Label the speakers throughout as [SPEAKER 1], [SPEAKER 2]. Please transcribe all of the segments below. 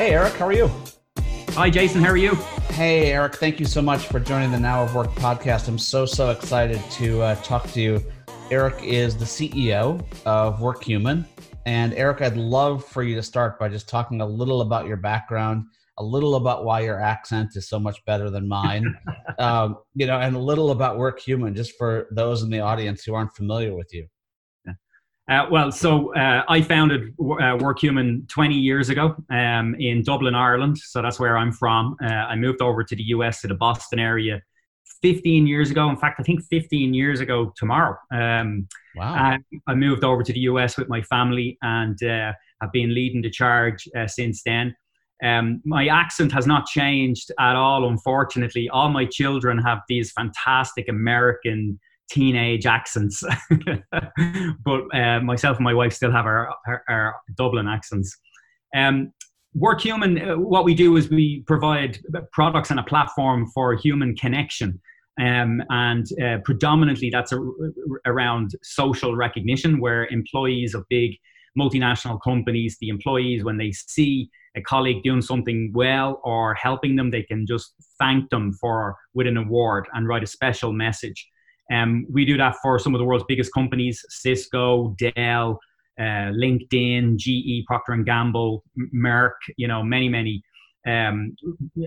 [SPEAKER 1] Hey, Eric, how are you?
[SPEAKER 2] Hi, Jason. How are you?
[SPEAKER 1] Hey, Eric. Thank you so much for joining the Now of Work podcast. I'm so so excited to uh, talk to you. Eric is the CEO of WorkHuman, and Eric, I'd love for you to start by just talking a little about your background, a little about why your accent is so much better than mine, um, you know, and a little about WorkHuman, just for those in the audience who aren't familiar with you.
[SPEAKER 2] Uh, well, so uh, I founded uh, WorkHuman 20 years ago um, in Dublin, Ireland. So that's where I'm from. Uh, I moved over to the US to the Boston area 15 years ago. In fact, I think 15 years ago tomorrow. Um, wow. I moved over to the US with my family and uh, have been leading the charge uh, since then. Um, my accent has not changed at all, unfortunately. All my children have these fantastic American teenage accents. but uh, myself and my wife still have our, our, our Dublin accents. Um, WorkHuman, uh, what we do is we provide products and a platform for human connection. Um, and uh, predominantly that's a, around social recognition, where employees of big multinational companies, the employees, when they see a colleague doing something well or helping them, they can just thank them for with an award and write a special message. Um, we do that for some of the world's biggest companies: Cisco, Dell, uh, LinkedIn, GE, Procter and Gamble, Merck. You know, many, many um,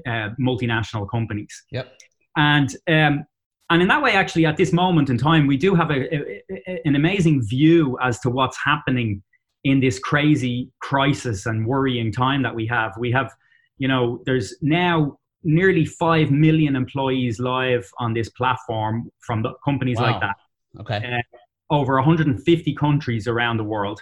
[SPEAKER 2] uh, multinational companies.
[SPEAKER 1] Yep.
[SPEAKER 2] And um, and in that way, actually, at this moment in time, we do have a, a, an amazing view as to what's happening in this crazy crisis and worrying time that we have. We have, you know, there's now nearly 5 million employees live on this platform from the companies wow. like that.
[SPEAKER 1] Okay. Uh,
[SPEAKER 2] over 150 countries around the world.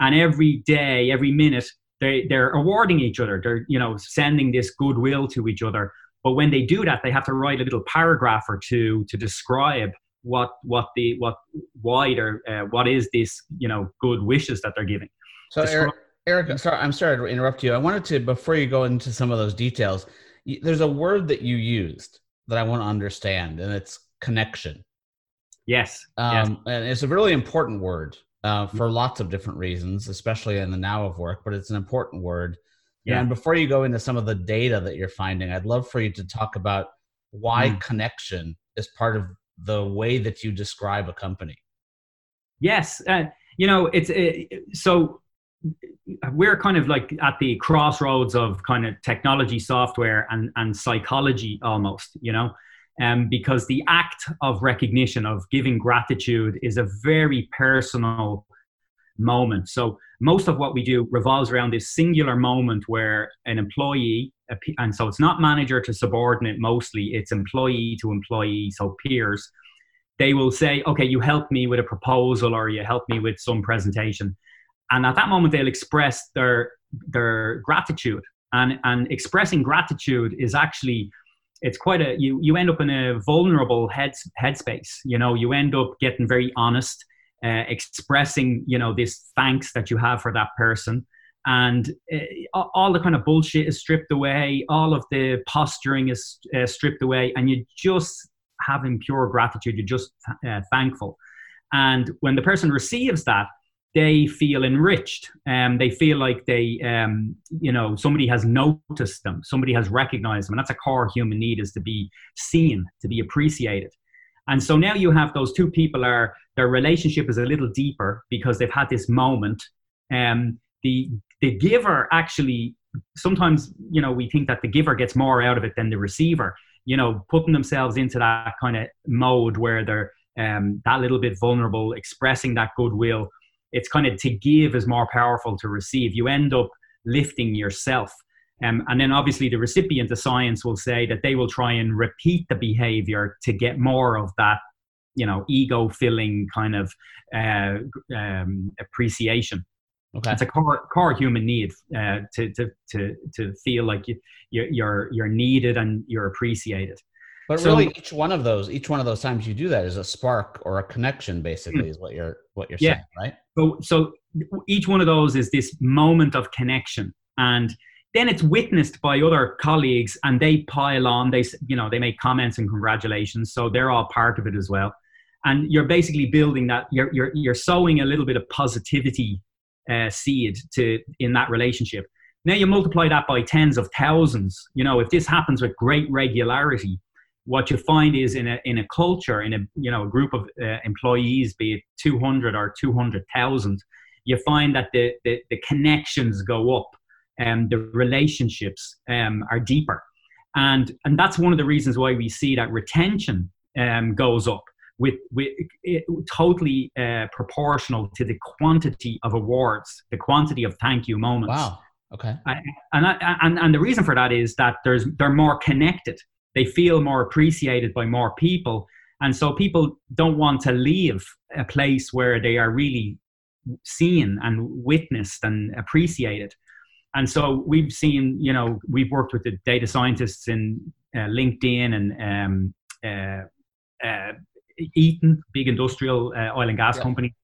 [SPEAKER 2] And every day, every minute, they, they're awarding each other. They're, you know, sending this goodwill to each other. But when they do that, they have to write a little paragraph or two to describe what what the what why they're uh, what is this you know good wishes that they're giving.
[SPEAKER 1] So Eric, Eric, I'm sorry, I'm sorry to interrupt you. I wanted to before you go into some of those details there's a word that you used that I want to understand, and it's connection.
[SPEAKER 2] Yes.
[SPEAKER 1] Um,
[SPEAKER 2] yes.
[SPEAKER 1] And it's a really important word uh, for lots of different reasons, especially in the now of work, but it's an important word. Yeah. And before you go into some of the data that you're finding, I'd love for you to talk about why mm. connection is part of the way that you describe a company.
[SPEAKER 2] Yes. Uh, you know, it's it, so we're kind of like at the crossroads of kind of technology software and, and psychology almost you know? Um, because the act of recognition of giving gratitude is a very personal moment. So most of what we do revolves around this singular moment where an employee and so it's not manager to subordinate mostly it's employee to employee so peers. They will say okay you helped me with a proposal or you helped me with some presentation and at that moment they'll express their their gratitude. And and expressing gratitude is actually it's quite a you you end up in a vulnerable head headspace you know you end up getting very honest uh, expressing you know this thanks that you have for that person. And uh, all the kind of bullshit is stripped away all of the posturing is uh, stripped away and you just having pure gratitude you're just uh, thankful. And when the person receives that they feel enriched and um, they feel like they um, you know somebody has noticed them somebody has recognized them and that's a core human need is to be seen to be appreciated. And so now you have those two people are their relationship is a little deeper because they've had this moment um, the the giver actually sometimes you know we think that the giver gets more out of it than the receiver you know putting themselves into that kind of mode where they're um, that little bit vulnerable expressing that goodwill it's kind of to give is more powerful to receive. You end up lifting yourself. Um, and then obviously the recipient the science will say that they will try and repeat the behavior to get more of that, you know, ego filling kind of uh, um, appreciation. Okay. It's a core, core human need uh, to, to, to, to feel like you, you're, you're needed and you're appreciated.
[SPEAKER 1] But so, really, each one of those, each one of those times you do that is a spark or a connection. Basically, mm. is what you're what you're yeah. saying, right?
[SPEAKER 2] So, so each one of those is this moment of connection, and then it's witnessed by other colleagues, and they pile on. They, you know, they make comments and congratulations, so they're all part of it as well. And you're basically building that. You're you're you're sowing a little bit of positivity uh, seed to in that relationship. Now you multiply that by tens of thousands. You know, if this happens with great regularity, what you find is in a in a culture, in a you know a group of uh, employees, be it 200 or 200,000, you find that the, the, the connections go up and the relationships um, are deeper. And, and that's one of the reasons why we see that retention um, goes up with, with it, totally uh, proportional to the quantity of awards, the quantity of thank you moments.
[SPEAKER 1] Wow. Okay.
[SPEAKER 2] and, I, and, and the reason for that is that there's, they're more connected. They feel more appreciated by more people. And so people don't want to leave a place where they are really seen and witnessed and appreciated. And so we've seen, you know, we've worked with the data scientists in uh, LinkedIn and um, uh, uh, Eaton, big industrial uh, oil and gas yeah. company.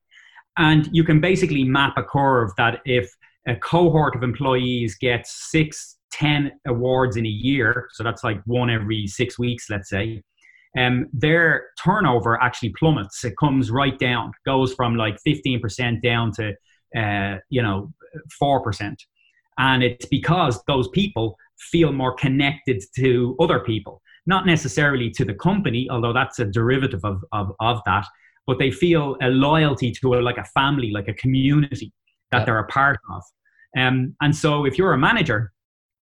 [SPEAKER 2] And you can basically map a curve that if a cohort of employees gets six, ten awards in a year, so that's like one every six weeks, let's say, um, their turnover actually plummets. It comes right down, goes from like 15% down to, uh, you know, 4%. And it's because those people feel more connected to other people, not necessarily to the company, although that's a derivative of, of, of that, but they feel a loyalty to a, like a family, like a community that they're a part of. Um, and so if you're a manager,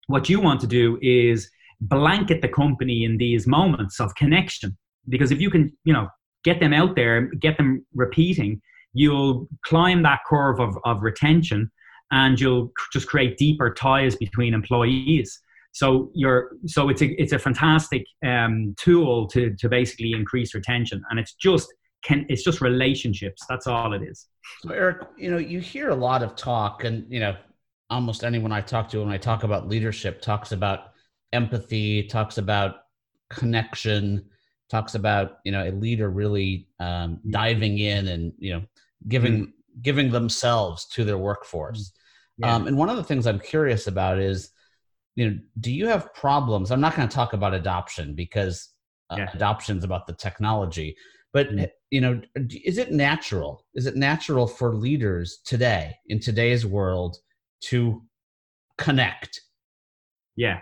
[SPEAKER 2] what you want to do is blanket the company in these moments of connection. Because if you can you know get them out there get them repeating you'll climb that curve of, of retention and you'll just create deeper ties between employees. So you're so it's a it's a fantastic um, tool to to basically increase retention. And it's just can it's just relationships. That's all it is.
[SPEAKER 1] So eric you know you hear a lot of talk and you know almost anyone i talk to when i talk about leadership talks about empathy, talks about connection, talks about you know a leader really um, diving in and you know giving mm giving themselves to their workforce. Mm. Yeah. Um, and one of the things I'm curious about is, you know, do you have problems? I'm not going to talk about adoption because uh, yeah. adoption is about the technology, but mm you know, is it natural? Is it natural for leaders today in today's world to connect?
[SPEAKER 2] Yeah,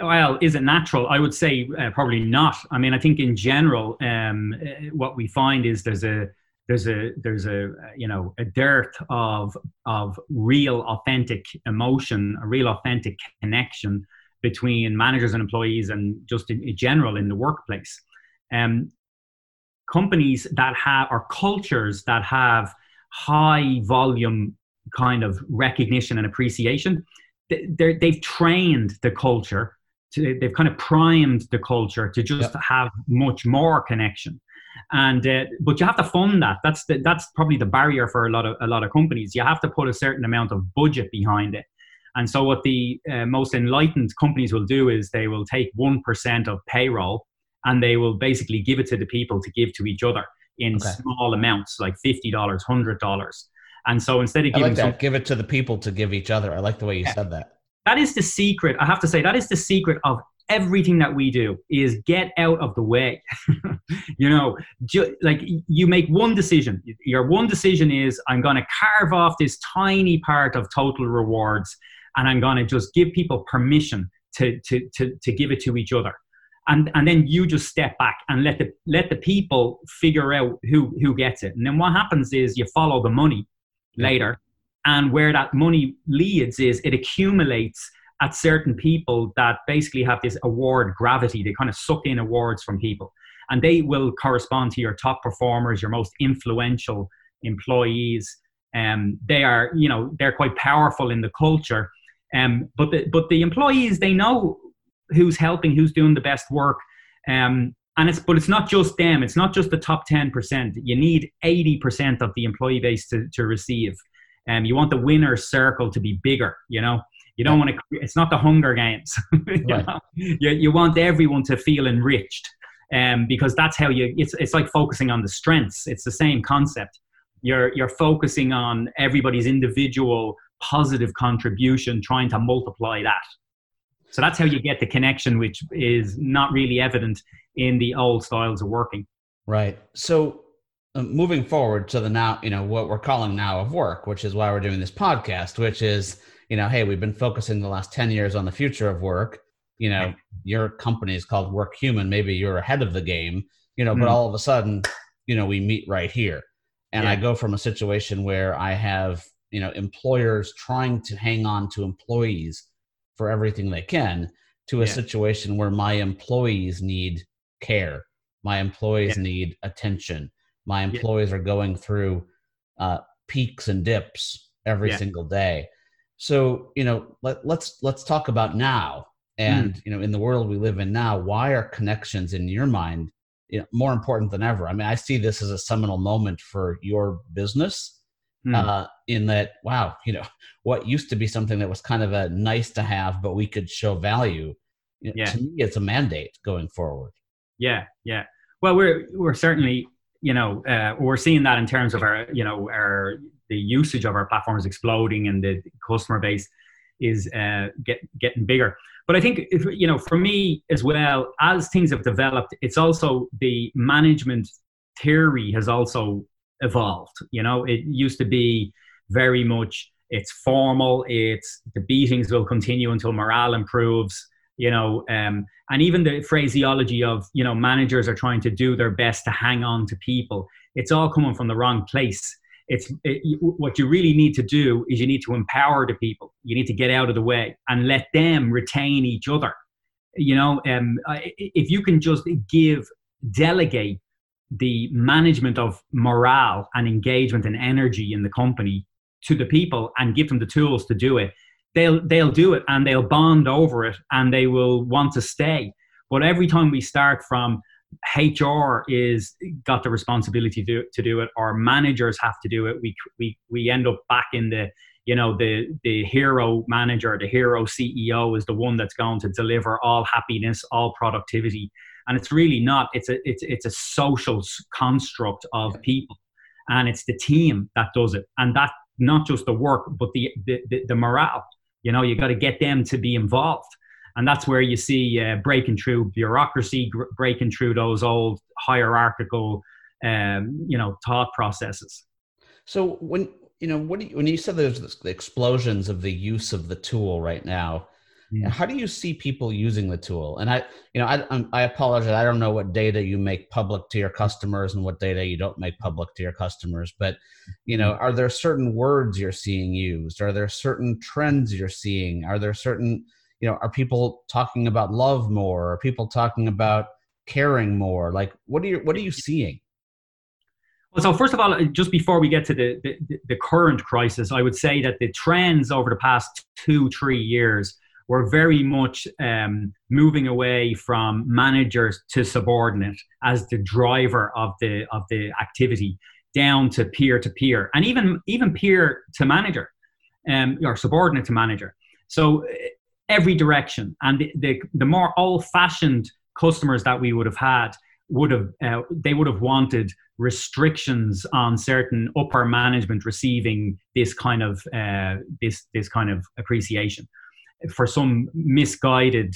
[SPEAKER 2] well, is it natural? I would say uh, probably not. I mean, I think in general, um, uh, what we find is there's a there's a there's a you know a dearth of of real authentic emotion, a real authentic connection between managers and employees, and just in, in general in the workplace. Um, companies that have or cultures that have high volume kind of recognition and appreciation. They have trained the culture to, they've kind of primed the culture to just yep. have much more connection. And uh, but you have to fund that. That's the, that's probably the barrier for a lot of a lot of companies. You have to put a certain amount of budget behind it. And so what the uh, most enlightened companies will do is they will take 1% of payroll and they will basically give it to the people to give to each other in okay. small amounts like $50 $100 and so instead of giving
[SPEAKER 1] like some, give it to the people to give each other i like the way you yeah. said that
[SPEAKER 2] that is the secret. I have to say that is the secret of everything that we do is get out of the way. you know, ju- like you make one decision. Your one decision is I'm going to carve off this tiny part of total rewards and I'm going to just give people permission to, to, to, to give it to each other. And, and then you just step back and let the, let the people figure out who, who gets it. And then what happens is you follow the money later and where that money leads is it accumulates at certain people that basically have this award gravity. They kind of suck in awards from people. And they will correspond to your top performers, your most influential employees. Um, they are, you know, they're quite powerful in the culture. Um, but the but the employees, they know who's helping, who's doing the best work. Um, and it's but it's not just them. It's not just the top ten percent. You need eighty percent of the employee base to to receive. Um, you want the winner circle to be bigger, you know. You don't want to. It's not the Hunger Games. you, right. you, you, want everyone to feel enriched, um, because that's how you. It's it's like focusing on the strengths. It's the same concept. You're you're focusing on everybody's individual positive contribution, trying to multiply that. So that's how you get the connection, which is not really evident in the old styles of working.
[SPEAKER 1] Right. So uh, moving forward to the now, you know, what we're calling now of work, which is why we're doing this podcast, which is, you know, hey, we've been focusing the last 10 years on the future of work. You know, your company is called Work Human. Maybe you're ahead of the game, you know, mm. but all of a sudden, you know, we meet right here. And yeah. I go from a situation where I have, you know, employers trying to hang on to employees for everything they can to a yeah. situation where my employees need care. My employees yeah. need attention. My employees are going through uh, peaks and dips every single day so you know let, let's let's talk about now and mm. you know in the world we live in now why are connections in your mind you know, more important than ever i mean i see this as a seminal moment for your business mm. uh, in that wow you know what used to be something that was kind of a nice to have but we could show value you know, yeah. to me it's a mandate going forward
[SPEAKER 2] yeah yeah well we're we're certainly you know uh, we're seeing that in terms of our you know our the usage of our platform is exploding and the customer base is uh, get, getting bigger. But I think, if, you know, for me as well, as things have developed, it's also the management theory has also evolved. You know, it used to be very much it's formal, it's the beatings will continue until morale improves. You know, um, and even the phraseology of you know managers are trying to do their best to hang on to people. It's all coming from the wrong place it's it, what you really need to do is you need to empower the people you need to get out of the way and let them retain each other you know um, if you can just give delegate the management of morale and engagement and energy in the company to the people and give them the tools to do it they'll they'll do it and they'll bond over it and they will want to stay but every time we start from HR is got the responsibility to do, to do it, or managers have to do it. We, we, we end up back in the, you know, the, the hero manager, the hero CEO is the one that's going to deliver all happiness, all productivity. And it's really not, it's a, it's, it's a social construct of people. And it's the team that does it. And that, not just the work, but the, the, the, the morale. You know, you got to get them to be involved and that's where you see uh, breaking through bureaucracy, gr- breaking through those old hierarchical, um, you know, thought processes.
[SPEAKER 1] So when you know when you, when you said there's the explosions of the use of the tool right now, yeah. Mm. how do you see people using the tool? And I, you know, I I apologize, I don't know what data you make public to your customers and what data you don't make public to your customers, but you know, mm-hmm. are there certain words you're seeing used? Are there certain trends you're seeing? Are there certain you know are people talking about love more are people talking about caring more like what are you what are you seeing
[SPEAKER 2] well, so first of all, just before we get to the, the, the, current crisis, I would say that the trends over the past two, three years were very much um, moving away from managers to subordinate as the driver of the of the activity, down to peer to peer, and even even peer to manager, um, or subordinate to manager. So every direction. And the, the, the more old fashioned customers that we would have had would have uh, they would have wanted restrictions on certain upper management receiving this kind of uh, this this kind of appreciation for some misguided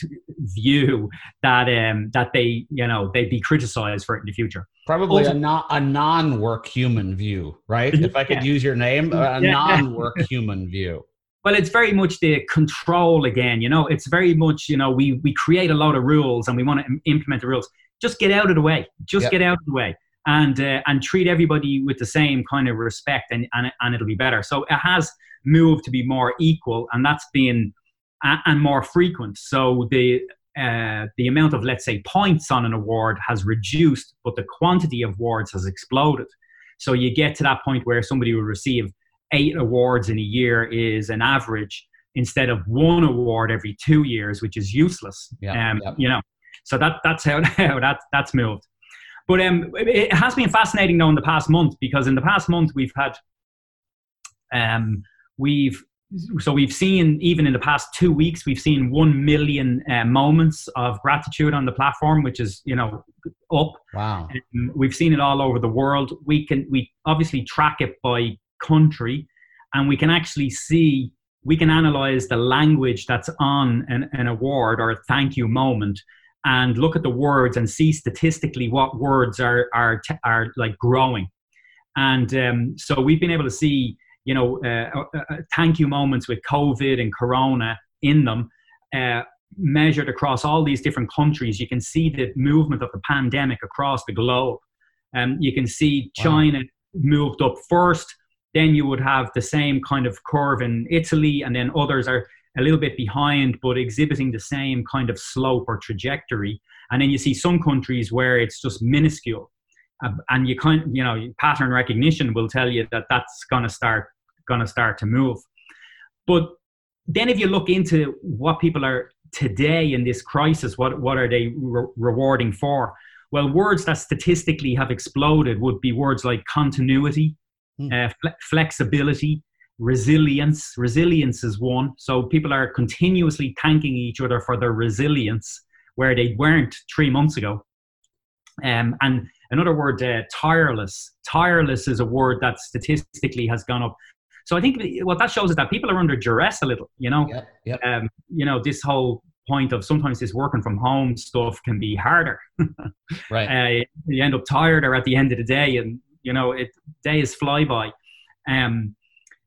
[SPEAKER 2] view that um, that they you know they'd be criticized for it in the future.
[SPEAKER 1] Probably also, a not a non-work human view, right? If I could yeah. use your name, a yeah. non-work human view.
[SPEAKER 2] Well, it's very much the control again. You know, it's very much you know we we create a lot of rules and we want to implement the rules. Just get out of the way. Just yep. get out of the way and uh, and treat everybody with the same kind of respect and, and and it'll be better. So it has moved to be more equal, and that's been and more frequent. So the uh, the amount of let's say points on an award has reduced, but the quantity of awards has exploded. So you get to that point where somebody will receive eight awards in a year is an average instead of one award every two years, which is useless. Yeah, um, yeah. You know, so that that's how, how that that's moved. But um, it has been fascinating though in the past month because in the past month we've had um, we've so we've seen even in the past two weeks we've seen one million uh, moments of gratitude on the platform which is you know up.
[SPEAKER 1] Wow.
[SPEAKER 2] Um, we've seen it all over the world. We can we obviously track it by country and we can actually see we can analyze the language that's on an, an award or a thank you moment and look at the words and see statistically what words are are are like growing. And um, so we've been able to see you know, uh, uh, uh, thank you moments with COVID and Corona in them, uh, measured across all these different countries. You can see the movement of the pandemic across the globe. Um, you can see China wow. moved up first. Then you would have the same kind of curve in Italy, and then others are a little bit behind, but exhibiting the same kind of slope or trajectory. And then you see some countries where it's just minuscule. Uh, and you kind you know pattern recognition will tell you that that's going to start going to start to move. But then if you look into what people are today in this crisis, what, what are they re- rewarding for? Well, words that statistically have exploded would be words like continuity, mm. uh, fle- flexibility, resilience. Resilience is one. So people are continuously thanking each other for their resilience where they weren't three months ago. Um, and another word, uh, tireless. Tireless is a word that statistically has gone up so I think what that shows is that people are under duress a little. You know,
[SPEAKER 1] yep, yep.
[SPEAKER 2] Um, you know this whole point of sometimes this working from home stuff can be harder.
[SPEAKER 1] right.
[SPEAKER 2] Uh, you end up tired or at the end of the day, and you know it days fly by. Um,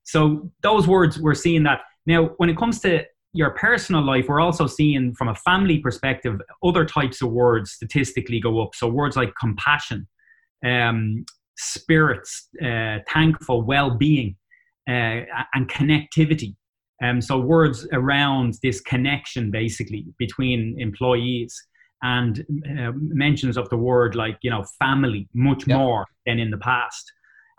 [SPEAKER 2] so those words we're seeing that now when it comes to your personal life, we're also seeing from a family perspective other types of words statistically go up. So words like compassion, um, spirits, uh, thankful, well-being uh, and connectivity. Um, so words around this connection basically between employees and uh, mentions of the word like you know family much yep. more than in the past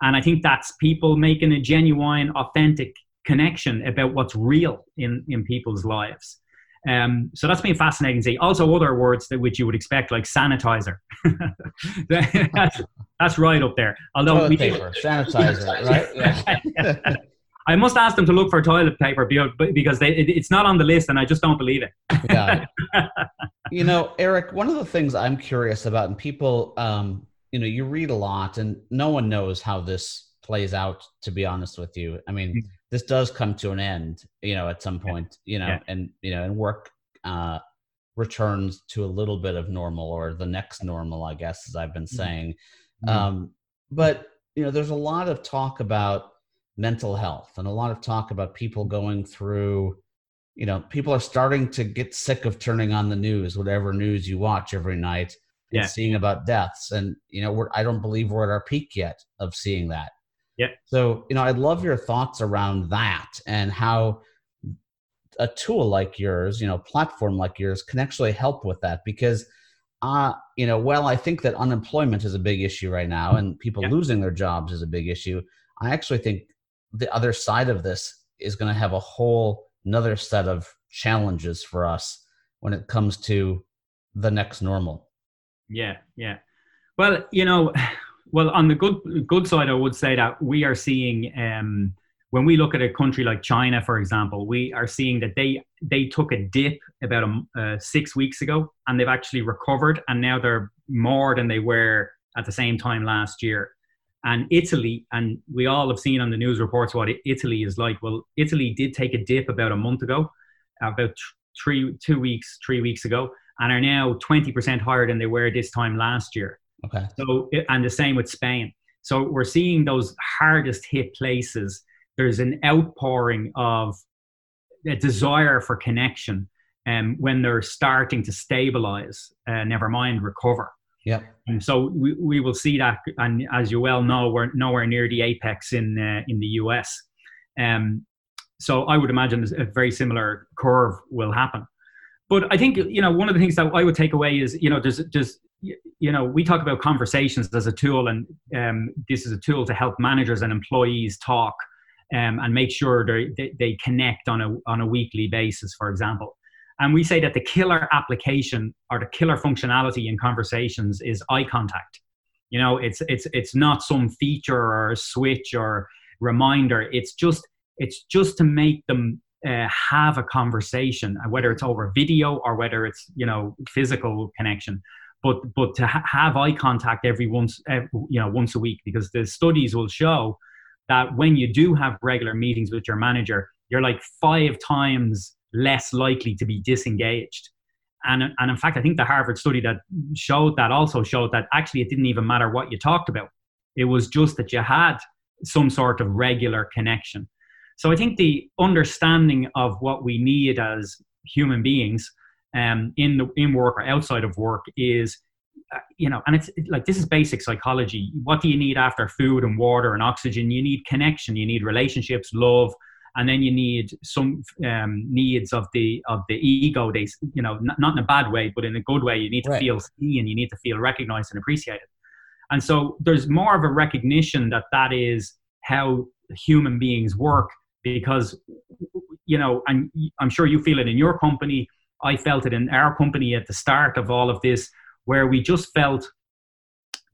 [SPEAKER 2] and i think that's people making a genuine authentic connection about what's real in in people's lives um, so that's been fascinating to see. Also, other words that which you would expect, like sanitizer. that's, that's right up there.
[SPEAKER 1] Although toilet we paper, sanitizer, right? Yeah.
[SPEAKER 2] I must ask them to look for toilet paper because they, it, it's not on the list, and I just don't believe it.
[SPEAKER 1] yeah. You know, Eric, one of the things I'm curious about, and people, um, you know, you read a lot, and no one knows how this plays out. To be honest with you, I mean, mm-hmm. This does come to an end, you know, at some point, you know, yeah. and you know, and work uh, returns to a little bit of normal or the next normal, I guess, as I've been mm-hmm. saying. Mm-hmm. Um, but you know, there's a lot of talk about mental health and a lot of talk about people going through you know people are starting to get sick of turning on the news whatever news you watch every night and yeah. seeing about deaths and you know we're i don't believe we're at our peak yet of seeing that
[SPEAKER 2] yeah
[SPEAKER 1] so you know i'd love your thoughts around that and how a tool like yours you know platform like yours can actually help with that because uh you know well i think that unemployment is a big issue right now and people yeah. losing their jobs is a big issue i actually think the other side of this is going to have a whole another set of challenges for us when it comes to the next normal.
[SPEAKER 2] Yeah, yeah. Well, you know, well on the good good side, I would say that we are seeing um, when we look at a country like China, for example, we are seeing that they they took a dip about a, uh, six weeks ago, and they've actually recovered, and now they're more than they were at the same time last year and Italy, and we all have seen on the news reports what Italy is like. Well, Italy did take a dip about a month ago, about three, two weeks, three weeks ago, and are now 20% higher than they were this time last year.
[SPEAKER 1] Okay.
[SPEAKER 2] So, and the same with Spain. So we're seeing those hardest hit places. There's an outpouring of a desire for connection, and um, when they're starting to stabilize, uh, never mind recover.
[SPEAKER 1] Yeah.
[SPEAKER 2] And so we, we will see that, and as you well know, we're nowhere near the apex in uh, in the US. Um, so I would imagine a very similar curve will happen. But I think you know one of the things that I would take away is you know there's there's you know we talk about conversations as a tool, and um, this is a tool to help managers and employees talk um, and make sure they they connect on a on a weekly basis, for example. And we say that the killer application or the killer functionality in conversations is eye contact. You know, it's it's it's not some feature or switch or reminder. It's just it's just to make them uh, have a conversation, whether it's over video or whether it's you know physical connection. But but to ha- have eye contact every once every, you know once a week because the studies will show that when you do have regular meetings with your manager, you're like five times less likely to be disengaged. And, and in fact, I think the Harvard study that showed that also showed that actually it didn't even matter what you talked about. It was just that you had some sort of regular connection. So I think the understanding of what we need as human beings um, in the, in work or outside of work is uh, you know and it's like this is basic psychology. What do you need after food and water and oxygen? You need connection. You need relationships love and then you need some um, needs of the of the ego. They you know not, not in a bad way but in a good way. You need to right. feel seen. You need to feel recognized and appreciated. And so there's more of a recognition that that is how human beings work because you know and i'm sure you feel it in your company i felt it in our company at the start of all of this where we just felt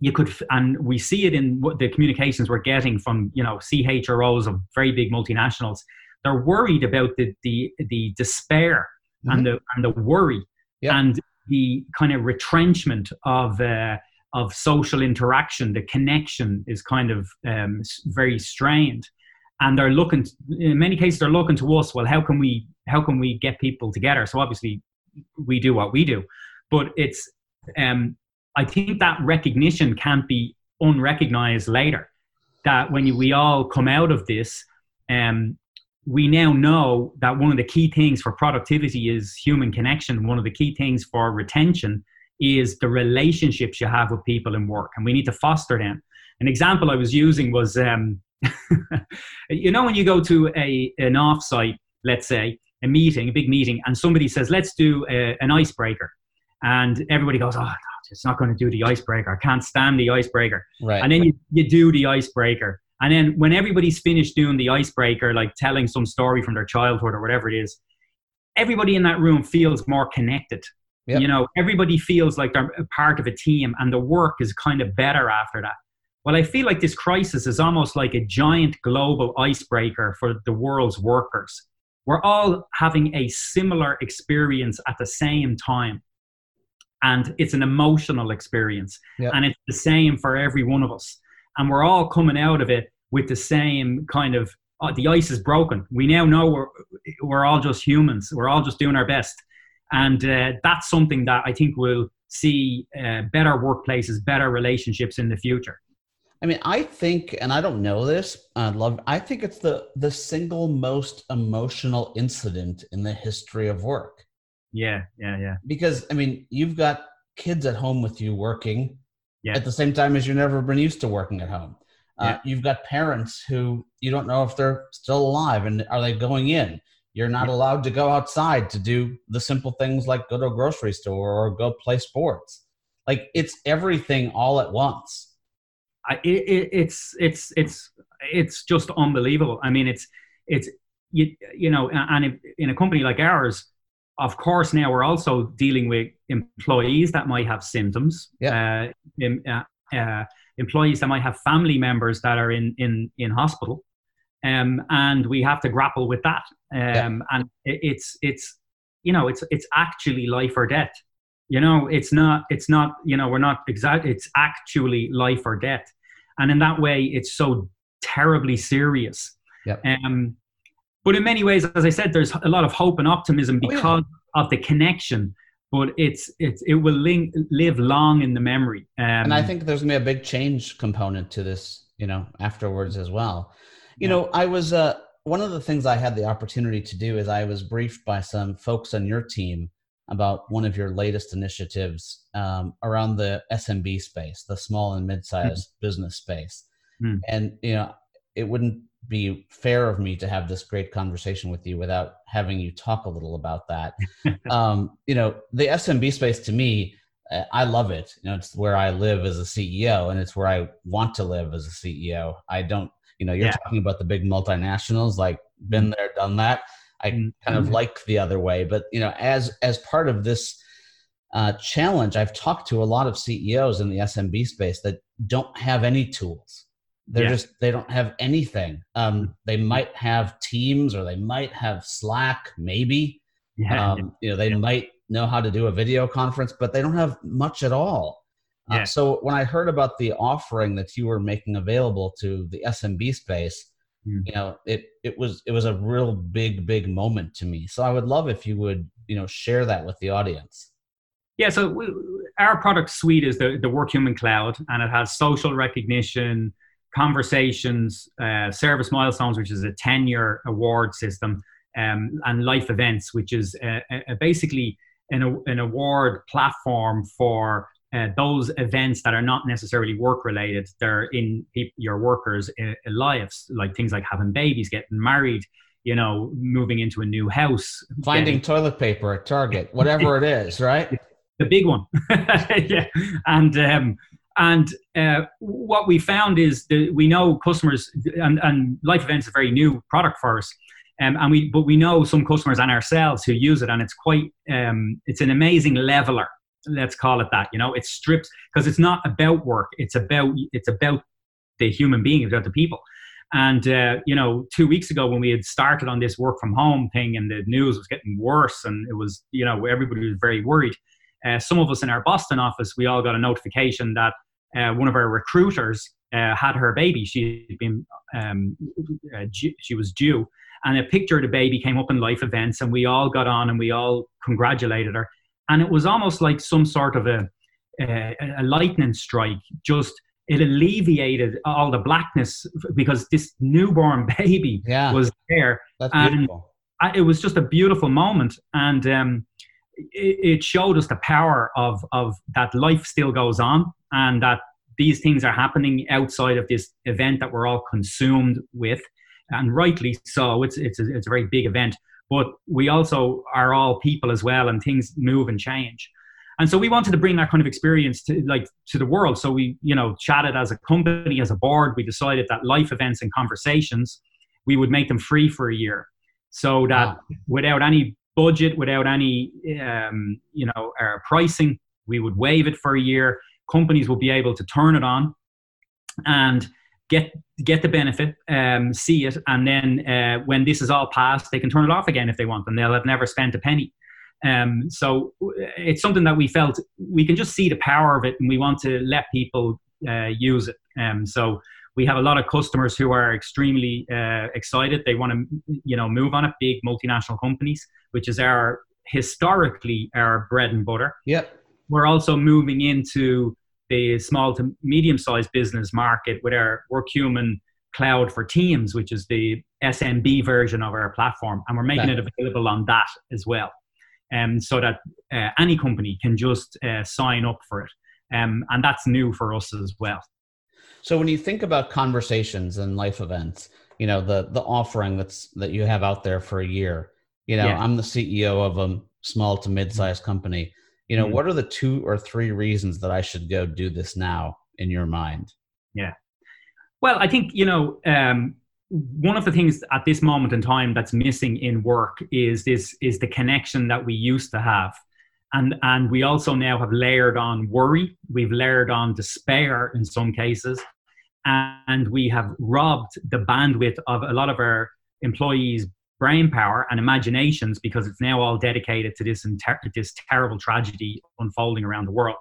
[SPEAKER 2] you could and we see it in what the communications we're getting from you know chros of very big multinationals they're worried about the the, the despair mm-hmm. and the and the worry yep. and the kind of retrenchment of uh, of social interaction the connection is kind of um, very strained and they're looking in many cases they're looking to us well how can we how can we get people together so obviously we do what we do but it's um, I think that recognition can't be unrecognized later. That when we all come out of this, um, we now know that one of the key things for productivity is human connection. One of the key things for retention is the relationships you have with people in work, and we need to foster them. An example I was using was, um, you know, when you go to a an offsite, let's say a meeting, a big meeting, and somebody says, "Let's do a, an icebreaker," and everybody goes, "Oh, it's not going to do the icebreaker. I can't stand the icebreaker.
[SPEAKER 1] Right.
[SPEAKER 2] And then you, you do the icebreaker. And then when everybody's finished doing the icebreaker, like telling some story from their childhood or whatever it is, everybody in that room feels more connected. Yep. You know, everybody feels like they're a part of a team and the work is kind of better after that. Well, I feel like this crisis is almost like a giant global icebreaker for the world's workers. We're all having a similar experience at the same time. And it's an emotional experience. Yep. and it's the same for every one of us. And we're all coming out of it with the same kind of uh, the ice is broken. We now know we're, we're all just humans. We're all just doing our best. And uh, that's something that i think will see uh, better workplaces better relationships in the future
[SPEAKER 1] i mean i think and i don't know this i love i think it's the the single most emotional incident in the history of work
[SPEAKER 2] yeah, yeah, yeah.
[SPEAKER 1] Because I mean, you've got kids at home with you working
[SPEAKER 2] yeah.
[SPEAKER 1] at the same time as you've never been used to working at home. Uh, yeah. You've got parents who you don't know if they're still alive and are they going in. You're not yeah. allowed to go outside to do the simple things like go to a grocery store or go play sports. Like it's everything all at once.
[SPEAKER 2] I, it, it's it's it's it's just unbelievable. I mean, it's it's you you know, and in a company like ours, of course, now we're also dealing with employees that might have symptoms.
[SPEAKER 1] Yeah.
[SPEAKER 2] Uh, uh, uh, employees that might have family members that are in in in hospital, um, and we have to grapple with that. Um, yeah. And it, it's it's you know it's it's actually life or death. You know, it's not it's not you know we're not exact. It's actually life or death, and in that way, it's so terribly serious.
[SPEAKER 1] Yeah.
[SPEAKER 2] Um, but in many ways, as I said, there's a lot of hope and optimism because oh, yeah. of the connection. But it's it's it will link, live long in the memory.
[SPEAKER 1] Um, and I think there's gonna be a big change component to this, you know, afterwards as well. You yeah. know, I was uh, one of the things I had the opportunity to do is I was briefed by some folks on your team about one of your latest initiatives um, around the SMB space, the small and mid-sized mm-hmm. business space. Mm. And you know, it wouldn't be fair of me to have this great conversation with you without having you talk a little about that. um, you know, the SMB space to me, I love it. You know, it's where I live as a CEO, and it's where I want to live as a CEO. I don't, you know, you're yeah. talking about the big multinationals, like been mm-hmm. there, done that. I mm-hmm. kind of like the other way, but you know, as as part of this uh, challenge, I've talked to a lot of CEOs in the SMB space that don't have any tools they're yeah. just they don't have anything um, they might have teams or they might have slack maybe yeah. Um, you know they yeah. might know how to do a video conference but they don't have much at all uh, yeah. Uh, so when i heard about the offering that you were making available to the smb space mm. you know it it was it was a real big big moment to me so i would love if you would you know share that with the audience
[SPEAKER 2] yeah so we, our product suite is the the work human cloud and it has social recognition conversations, uh, service milestones, which is a 10 year award system, um, and life events, which is uh, uh, basically an, an award platform for uh, those events that are not necessarily work related. They're in your workers' uh, lives, like things like having babies, getting married, you know, moving into a new house,
[SPEAKER 1] finding getting, toilet paper at Target, whatever it is, right?
[SPEAKER 2] The big one, yeah. And um, and uh, what we found is that we know customers and, and life events is a very new product for us. Um, and we, but we know some customers and ourselves who use it, and it's quite, um, it's an amazing leveler. Let's call it that. You know, it strips because it's not about work. It's about, it's about the human being, it's about the people. And uh, you know, two weeks ago when we had started on this work from home thing, and the news was getting worse, and it was, you know, everybody was very worried. Uh, some of us in our Boston office, we all got a notification that uh, one of our recruiters uh, had her baby. She'd been, um, uh, she was due, and a picture of the baby came up in life events, and we all got on and we all congratulated her. And it was almost like some sort of a, a, a lightning strike. Just it alleviated all the blackness because this newborn baby yeah. was there.
[SPEAKER 1] That's beautiful.
[SPEAKER 2] And it was just a beautiful moment, and um, it, it showed us the power of of that life still goes on, and that these things are happening outside of this event that we're all consumed with and rightly so. It's it's a, it's a very big event, but we also are all people as well, and things move and change. And so we wanted to bring that kind of experience to like to the world. So we you know chatted as a company, as a board. We decided that life events and conversations we would make them free for a year, so that wow. without any budget, without any um, you know uh, pricing, we would waive it for a year. Companies will be able to turn it on, and get get the benefit, um, see it, and then uh, when this is all passed, they can turn it off again if they want, and they'll have never spent a penny. Um, so it's something that we felt we can just see the power of it, and we want to let people uh, use it. Um, so we have a lot of customers who are extremely uh, excited. They want to, you know, move on it. Big multinational companies, which is our historically our bread and butter.
[SPEAKER 1] Yep.
[SPEAKER 2] We're also moving into the small to medium sized business market with our WorkHuman Cloud for Teams, which is the SMB version of our platform. And we're making it available on that as well. Um, so that uh, any company can just uh, sign up for it. Um, and that's new for us as well.
[SPEAKER 1] So when you think about conversations and life events, you know, the the offering that's that you have out there for a year, you know, yeah. I'm the CEO of a small to mid-sized company you know mm-hmm. what are the two or three reasons that i should go do this now in your mind?
[SPEAKER 2] Yeah. Well i think you know um, one of the things at this moment in time that's missing in work is this is the connection that we used to have. And and we also now have layered on worry. We've layered on despair in some cases. And we have robbed the bandwidth of a lot of our employees brain power and imaginations because it's now all dedicated to this, inter- this terrible tragedy unfolding around the world.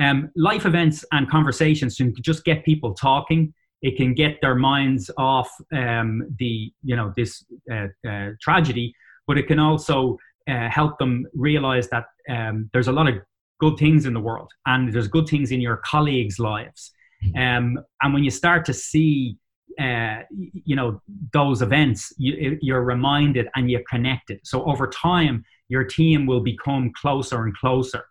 [SPEAKER 2] Um, life events and conversations can just get people talking. It can get their minds off um, the you know this uh, uh, tragedy, but it can also uh, help them realize that um, there's a lot of good things in the world and there's good things in your colleagues' lives. Mm-hmm. Um, and when you start to see uh, you know those events you, you're reminded and you're connected. So over time your team will become closer and closer.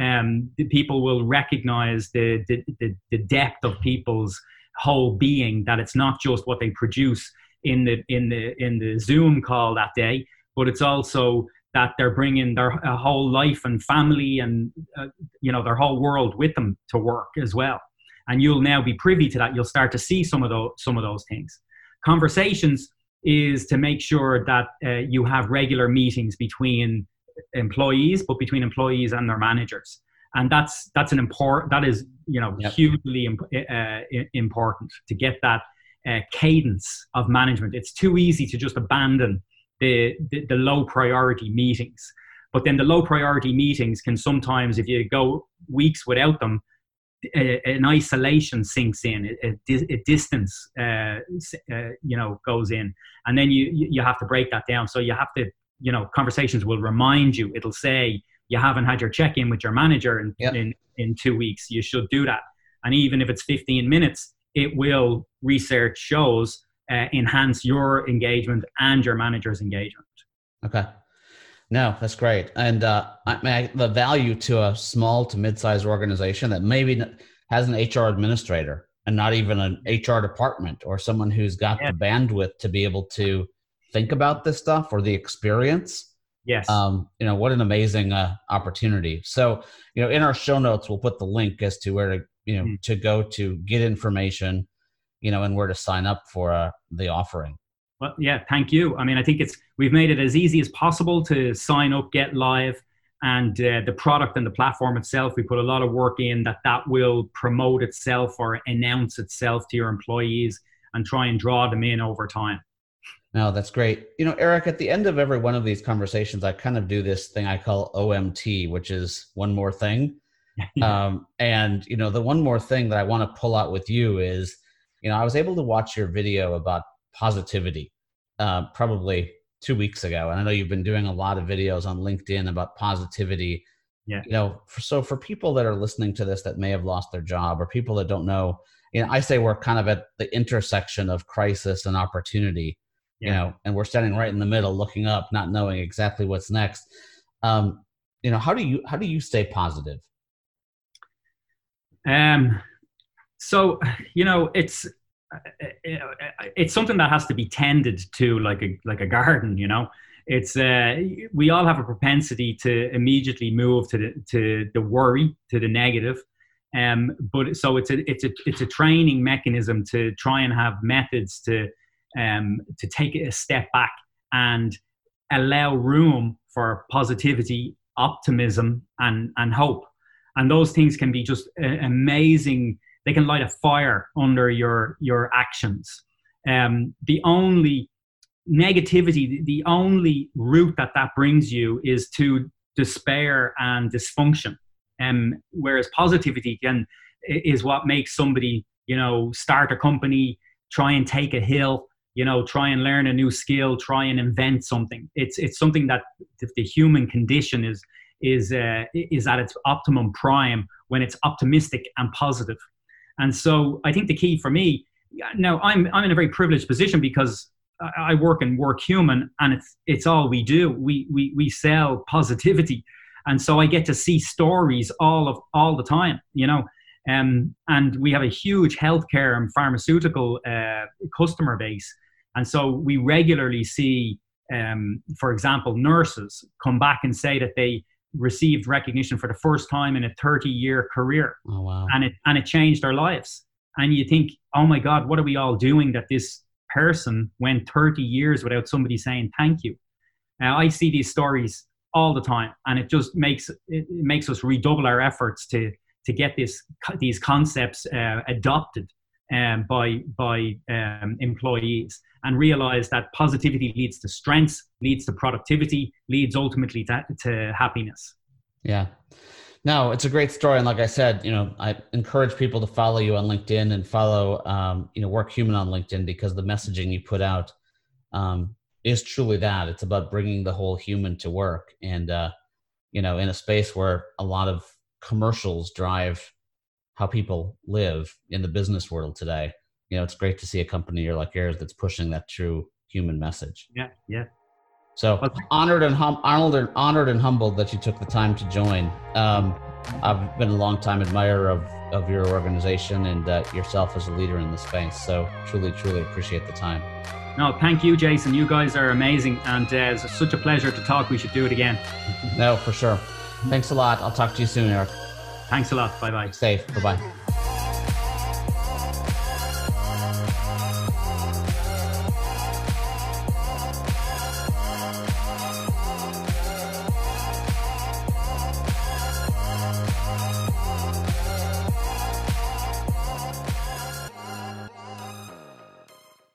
[SPEAKER 2] Um, the people will recognize the, the, the, the depth of people's whole being that it's not just what they produce in the in the in the zoom call that day but it's also that they're bringing their whole life and family and uh, you know their whole world with them to work as well and you'll now be privy to that you'll start to see some of those some of those things. Conversations is to make sure that uh, you have regular meetings between employees but between employees and their managers. And that's that's an important that is you know yep. hugely imp- uh, important to get that uh, cadence of management. It's too easy to just abandon the, the, the low priority meetings. But then the low priority meetings can sometimes if you go weeks without them a, an isolation sinks in, a, a distance, uh, uh, you know, goes in, and then you you have to break that down. So you have to, you know, conversations will remind you. It'll say you haven't had your check in with your manager in, yep. in in two weeks. You should do that, and even if it's 15 minutes, it will research shows uh, enhance your engagement and your manager's engagement.
[SPEAKER 1] Okay. No, that's great. And uh, I mean, the value to a small to mid-sized organization that maybe has an HR administrator and not even an HR department or someone who's got yeah. the bandwidth to be able to think about this stuff or the experience.
[SPEAKER 2] Yes.
[SPEAKER 1] Um, you know, what an amazing uh, opportunity. So, you know, in our show notes, we'll put the link as to where to, you know, mm. to go to get information, you know, and where to sign up for uh, the offering.
[SPEAKER 2] Well, yeah, thank you. I mean, I think it's we've made it as easy as possible to sign up, get live, and uh, the product and the platform itself. We put a lot of work in that that will promote itself or announce itself to your employees and try and draw them in over time.
[SPEAKER 1] No, that's great. You know, Eric, at the end of every one of these conversations, I kind of do this thing I call OMT, which is one more thing. um, and, you know, the one more thing that I want to pull out with you is, you know, I was able to watch your video about positivity uh, probably two weeks ago. And I know you've been doing a lot of videos on LinkedIn about positivity.
[SPEAKER 2] Yeah.
[SPEAKER 1] You know, for, so for people that are listening to this that may have lost their job or people that don't know, you know, I say we're kind of at the intersection of crisis and opportunity, yeah. you know, and we're standing right in the middle looking up, not knowing exactly what's next. Um, you know, how do you, how do you stay positive?
[SPEAKER 2] Um, so, you know, it's, it's something that has to be tended to like a like a garden you know? It's uh, we all have a propensity to immediately move to the to the worry to the negative. Um but so it's a it's a it's a training mechanism to try and have methods to um to take a step back and allow room for positivity optimism and and hope. And those things can be just amazing they can light a fire under your your actions. Um, the only negativity, the only route that that brings you is to despair and dysfunction. Um, whereas positivity can is what makes somebody you know start a company, try and take a hill, you know, try and learn a new skill, try and invent something. It's it's something that the human condition is is uh, is at its optimum prime when it's optimistic and positive. And so I think the key for me, now I'm, I'm in a very privileged position because I work in Workhuman and it's, it's all we do. We, we, we sell positivity. And so I get to see stories all of all the time, you know, um, and we have a huge healthcare and pharmaceutical uh, customer base. And so we regularly see, um, for example, nurses come back and say that they received recognition for the first time in a 30 year career.
[SPEAKER 1] Oh, wow.
[SPEAKER 2] And it, and it changed their lives. And you think, oh my God, what are we all doing that this person went 30 years without somebody saying thank you? Now, I see these stories all the time, and it just makes it makes us redouble our efforts to to get this these concepts uh, adopted um, by by um, employees and realize that positivity leads to strengths, leads to productivity, leads ultimately to, to happiness.
[SPEAKER 1] Yeah. No, it's a great story, and like I said, you know, I encourage people to follow you on LinkedIn and follow, um, you know, Workhuman on LinkedIn because the messaging you put out um, is truly that. It's about bringing the whole human to work, and uh, you know, in a space where a lot of commercials drive how people live in the business world today. You know, it's great to see a company like yours that's pushing that true human message.
[SPEAKER 2] Yeah, yeah.
[SPEAKER 1] So honored and hum- honored and honored and humbled that you took the time to join. Um, I've been a long time admirer of of your organization and uh, yourself as a leader in the space. So truly, truly appreciate the time.
[SPEAKER 2] No, thank you, Jason. You guys are amazing, and uh, it's such a pleasure to talk. We should do it again.
[SPEAKER 1] no, for sure. Thanks a lot. I'll talk to you soon, Eric.
[SPEAKER 2] Thanks a lot. Bye bye.
[SPEAKER 1] Safe. Bye bye.